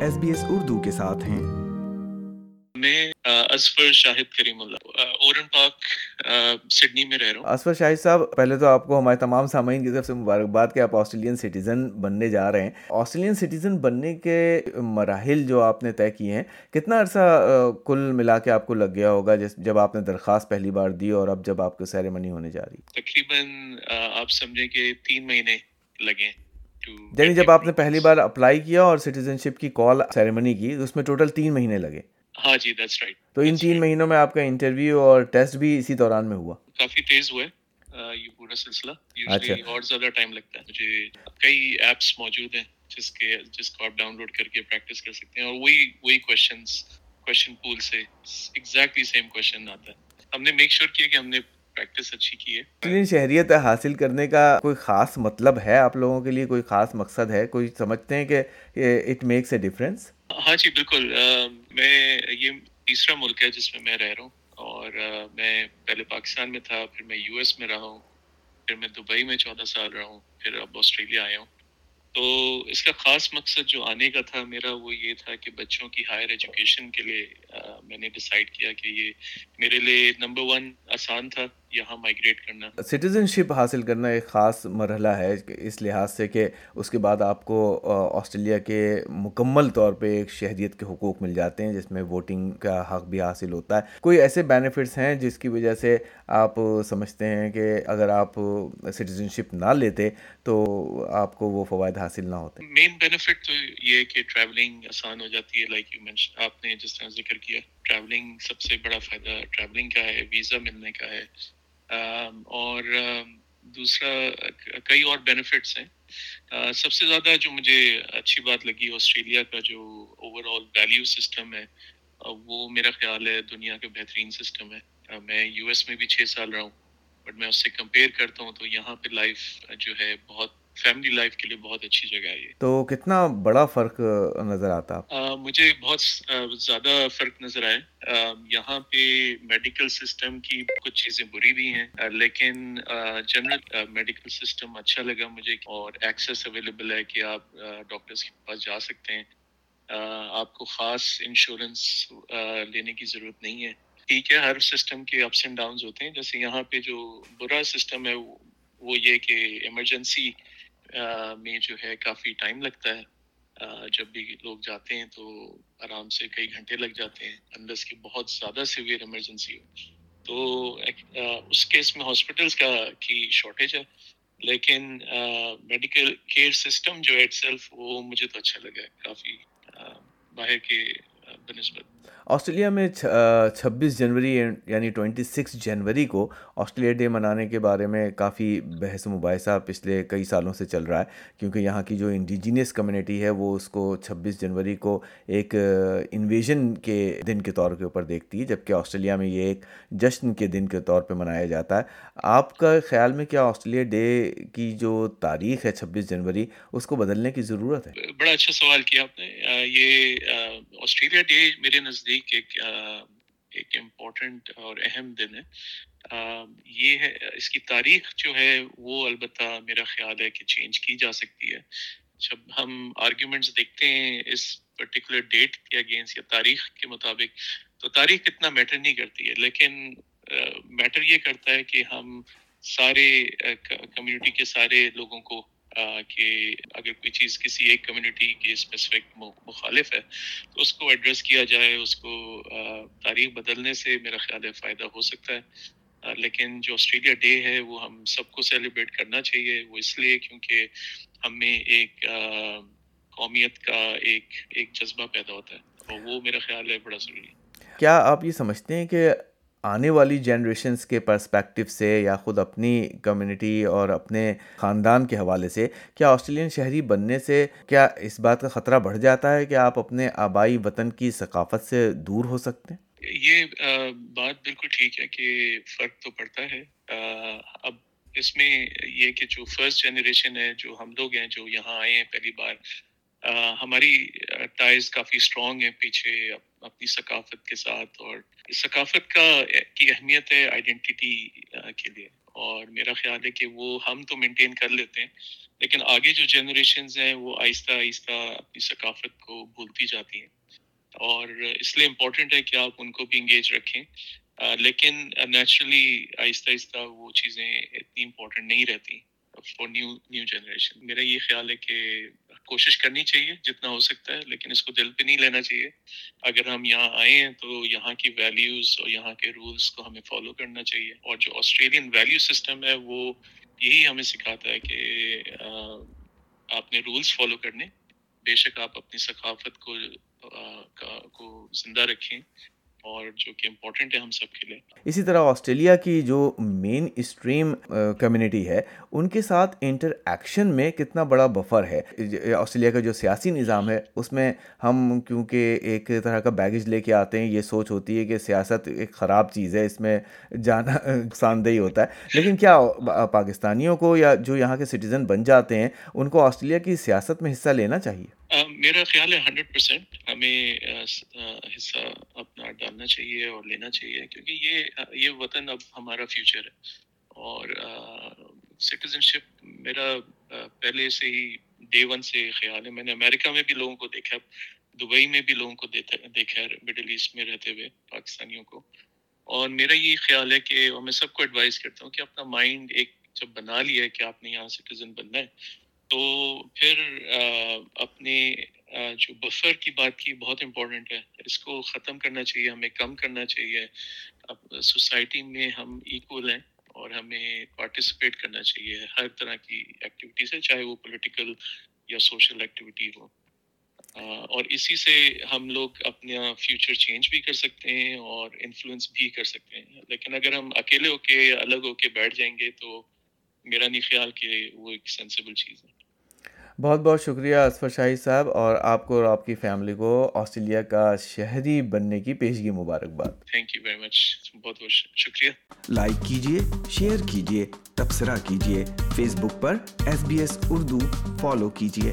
S B S Urdu کے ساتھ ہیں۔ میں اسفر شاہد کریم اللہ اورن پاک سڈنی میں رہ رہا ہوں۔ اسفر شاہد صاحب پہلے تو آپ کو ہمارے تمام سامعین کی طرف سے مبارکباد کہ آپ آسٹریلین سٹیزن بننے جا رہے ہیں۔ آسٹریلین سٹیزن بننے کے مراحل جو آپ نے طے کیے ہیں کتنا عرصہ کل ملا کے آپ کو لگ گیا ہوگا جب آپ نے درخواست پہلی بار دی اور اب جب آپ کو سیریمنی ہونے جا رہی؟ تقریباً آپ سمجھیں کہ تین مہینے لگے یعنی جب آپ نے پہلی بار اپلائی کیا اور سٹیزن شپ کی کال سیریمنی کی اس میں ٹوٹل تین مہینے لگے۔ ہاں جی دیٹس رائٹ تو ان تین مہینوں میں آپ کا انٹرویو اور ٹیسٹ بھی اسی دوران میں ہوا۔ کافی تیز ہوا ہے یہ پورا سلسلہ۔ اچھا۔ اور زیادہ ٹائم لگتا ہے۔ مجھے کئی ایپس موجود ہیں جس کے جس کو آپ ڈاؤن لوڈ کر کے پریکٹس کر سکتے ہیں اور وہی وہی کوشچنس کوشچن پول سے ایگزیکٹلی سیم کوشچن آتا ہے۔ ہم نے میک شیور کیا کہ ہم نے پریکٹس اچھی کی ہے۔ شہریت حاصل کرنے کا کوئی خاص مطلب ہے آپ لوگوں کے لیے؟ کوئی خاص مقصد ہے؟ کوئی سمجھتے ہیں کہ اٹ میکس اے ڈفرینس ہاں جی بالکل۔ میں یہ تیسرا ملک ہے جس میں میں رہ رہا ہوں اور میں پہلے پاکستان میں تھا پھر میں یو ایس میں رہا ہوں پھر میں دبئی میں چودہ سال رہا ہوں پھر اب آسٹریلیا آیا ہوں۔ تو اس کا خاص مقصد جو آنے کا تھا میرا وہ یہ تھا کہ بچوں کی ہائر ایجوکیشن کے لیے میں نے ڈیسائیڈ کیا کہ یہ میرے لیے نمبر ون آسان تھا یہاں مائگریٹ کرنا۔ سٹیزن شپ حاصل کرنا ایک خاص مرحلہ ہے اس لحاظ سے کہ اس کے بعد آپ کو آسٹریلیا کے مکمل طور پہ ایک شہریت کے حقوق مل جاتے ہیں جس میں ووٹنگ کا حق بھی حاصل ہوتا ہے۔ کوئی ایسے بینیفٹس ہیں جس کی وجہ سے آپ سمجھتے ہیں کہ اگر آپ سٹیزن شپ نہ لیتے تو آپ کو وہ فوائد حاصل نہ ہوتے۔ مین بینیفٹ تو یہ کہ ٹریولنگ آسان ہو جاتی ہے لائک مینشن آپ نے جس طرح ذکر کیا۔ ٹریولنگ سب سے بڑا فائدہ ٹریولنگ کا ہے ویزا ملنے کا ہے۔ اور دوسرا، کئی اور بینیفٹس ہیں۔ سب سے زیادہ جو مجھے اچھی بات لگی آسٹریلیا کا جو اوور آل ویلیو سسٹم ہے وہ میرا خیال ہے دنیا کا بہترین سسٹم ہے۔ میں یو ایس میں بھی چھ سال رہا ہوں بٹ میں اس سے کمپیئر کرتا ہوں تو یہاں پہ لائف جو ہے بہت فیملی لائف کے لیے بہت اچھی جگہ ہے تو کتنا بڑا فرق نظر آتا مجھے بہت زیادہ فرق نظر آئے۔ یہاں پہ میڈیکل سسٹم کی کچھ چیزیں بری بھی ہیں لیکن جنرل میڈیکل سسٹم اچھا لگا مجھے اور ایکسیس اویلیبل ہے کہ آپ ڈاکٹرس کے پاس جا سکتے ہیں۔ آپ کو خاص انشورنس لینے کی ضرورت نہیں ہے۔ ٹھیک ہے ہر سسٹم کے اپس اینڈ ڈاؤنز ہوتے ہیں۔ جیسے یہاں پہ جو برا سسٹم ہے وہ یہ کہ ایمرجنسی میں جو ہے کافی ٹائم لگتا ہے۔ جب بھی لوگ جاتے ہیں تو آرام سے کئی گھنٹے لگ جاتے ہیں۔ اندر کی بہت زیادہ سیویئر ایمرجنسی ہو۔ تو اس کیس میں ہاسپٹلس کا کی شارٹیج ہے۔ لیکن میڈیکل کیئر سسٹم جو ہے اٹ سیلف وہ مجھے تو اچھا لگا ہے۔ کافی باہر کے بنسبت آسٹریلیا میں چھبیس جنوری یعنی ٹوئنٹی سکس جنوری کو آسٹریلیا ڈے منانے کے بارے میں کافی بحث و مباحثہ پچھلے کئی سالوں سے چل رہا ہے کیونکہ یہاں کی جو انڈیجینس کمیونٹی ہے وہ اس کو چھبیس جنوری کو ایک انویژن کے دن کے طور کے اوپر دیکھتی ہے جبکہ آسٹریلیا میں یہ ایک جشن کے دن کے طور پہ منایا جاتا ہے۔ آپ کا خیال میں کیا آسٹریلیا ڈے کی جو تاریخ ہے چھبیس جنوری اس کو بدلنے کی ضرورت ہے؟ بڑا اچھا سوال کیا آپ نے۔ یہ آسٹریلیا ڈے میرے نزدیک ایک ایک امپورٹنٹ اور اہم دن ہے۔ یہ ہے، اس کی تاریخ جو ہے، وہ البتہ میرا خیال ہے کہ چینج کی جا سکتی ہے۔ جب ہم آرگیومنٹس دیکھتے ہیں اس پرٹیکولر ڈیٹ کے اگینسٹ یا تاریخ کے مطابق، تو تاریخ اتنا میٹر نہیں کرتی ہے۔ لیکن میٹر یہ کرتا ہے کہ ہم سارے کمیونٹی کے سارے لوگوں کو کہ اگر کوئی چیز کسی ایک کمیونٹی کی اسپیسیفک مخالف ہے، تو اس کو ایڈریس کیا جائے، اس کو تاریخ بدلنے سے میرا خیال ہے فائدہ ہو سکتا ہے۔ لیکن جو آسٹریلیا ڈے ہے، وہ ہم سب کو سیلیبریٹ کرنا چاہیے۔ وہ اس لیے کیونکہ ہمیں ایک قومیت کا ایک ایک جذبہ پیدا ہوتا ہے، اور وہ میرا خیال ہے بڑا ضروری کیا آپ یہ سمجھتے ہیں کہ آنے والی جنریشنس کے پرسپیکٹو سے یا خود اپنی کمیونٹی اور اپنے خاندان کے حوالے سے کیا آسٹریلین شہری بننے سے کیا اس بات کا خطرہ بڑھ جاتا ہے کہ آپ اپنے آبائی وطن کی ثقافت سے دور ہو سکتے ہیں؟ یہ بات بالکل ٹھیک ہے کہ فرق تو پڑتا ہے۔ اب اس میں یہ کہ جو فرسٹ جنریشن ہے، جو ہم لوگ ہیں، جو یہاں آئے ہیں پہلی بار ہماری ٹائز کافی اسٹرانگ ہیں پیچھے۔ اپنی ثقافت کے ساتھ اور ثقافت کا کی اہمیت ہے آئیڈینٹی کے لیے۔ اور میرا خیال ہے کہ وہ ہم تو مینٹین کر لیتے ہیں، لیکن آگے جو جنریشنز ہیں وہ آہستہ آہستہ اپنی ثقافت کو بھولتی جاتی ہیں۔ اور اس لیے امپورٹنٹ ہے کہ آپ ان کو بھی انگیج رکھیں۔ لیکن نیچرلی آہستہ آہستہ وہ چیزیں اتنی امپورٹنٹ نہیں رہتی۔ فار نیو نیو جنریشن میرا یہ خیال ہے کہ کوشش کرنی چاہیے جتنا ہو سکتا ہے، لیکن اس کو دل پہ نہیں لینا چاہیے۔ اگر ہم یہاں آئے ہیں تو یہاں کی ویلیوز اور یہاں کے رولس کو ہمیں فالو کرنا چاہیے۔ اور جو آسٹریلین ویلیو سسٹم ہے، وہ یہی ہمیں سکھاتا ہے کہ آپ نے رولس فالو کرنے۔ بے شک آپ اپنی ثقافت کو کو زندہ رکھیں۔ اور جو کہ امپورٹنٹ ہے ہم سب کے لیے۔ اسی طرح آسٹریلیا کی جو مین اسٹریم کمیونٹی ہے، ان کے ساتھ انٹر ایکشن میں کتنا بڑا بفر ہے۔ آسٹریلیا کا جو سیاسی نظام ہے، اس میں ہم کیونکہ ایک طرح کا بیگیج لے کے آتے ہیں، یہ سوچ ہوتی ہے کہ سیاست ایک خراب چیز ہے، اس میں جانا نقصان دہی ہوتا ہے۔ لیکن کیا پاکستانیوں کو یا جو یہاں کے سٹیزن بن جاتے ہیں، ان کو آسٹریلیا کی سیاست میں حصہ لینا چاہیے؟ میرا خیال ہے ہنڈریڈ پرسینٹ ہمیں حصہ اپنا ڈالنا چاہیے اور لینا چاہیے، کیونکہ یہ یہ وطن اب ہمارا فیوچر ہے۔ اور سٹیزن شپ میرا پہلے سے ہی ڈے ون سے خیال ہے۔ میں نے امریکہ میں بھی لوگوں کو دیکھا دبئی میں بھی لوگوں کو دیکھا ہے مڈل ایسٹ میں رہتے ہوئے پاکستانیوں کو۔ اور میرا یہ خیال ہے کہ، اور میں سب کو ایڈوائز کرتا ہوں کہ اپنا مائنڈ ایک جب بنا لیا ہے کہ آپ نے یہاں سٹیزن بننا ہے تو پھر اپنے جو بفر کی بات کی بہت امپورٹنٹ ہے۔ اس کو ختم کرنا چاہیے، ہمیں کم کرنا چاہیے۔ اب سوسائٹی میں ہم ایکول ہیں اور ہمیں پارٹیسپیٹ کرنا چاہیے ہر طرح کی ایکٹیویٹیز ہے چاہے وہ پولیٹیکل یا سوشل ایکٹیویٹی ہو۔ اور اسی سے ہم لوگ اپنا فیوچر چینج بھی کر سکتے ہیں اور انفلوئنس بھی کر سکتے ہیں۔ لیکن اگر ہم اکیلے ہو کے الگ ہو کے بیٹھ جائیں گے تو میرا نہیں خیال کہ وہ ایک سینسیبل چیز ہے۔ بہت بہت شکریہ اسفر شاہی صاحب اور آپ کو اور آپ کی فیملی کو آسٹریلیا کا شہری بننے کی پیشگی مبارکباد۔ تھینک یو ویری مچ بہت بہت شکریہ۔ لائک کیجیے شیئر کیجیے تبصرہ کیجیے فیس بک پر S B S Urdu follow کیجیے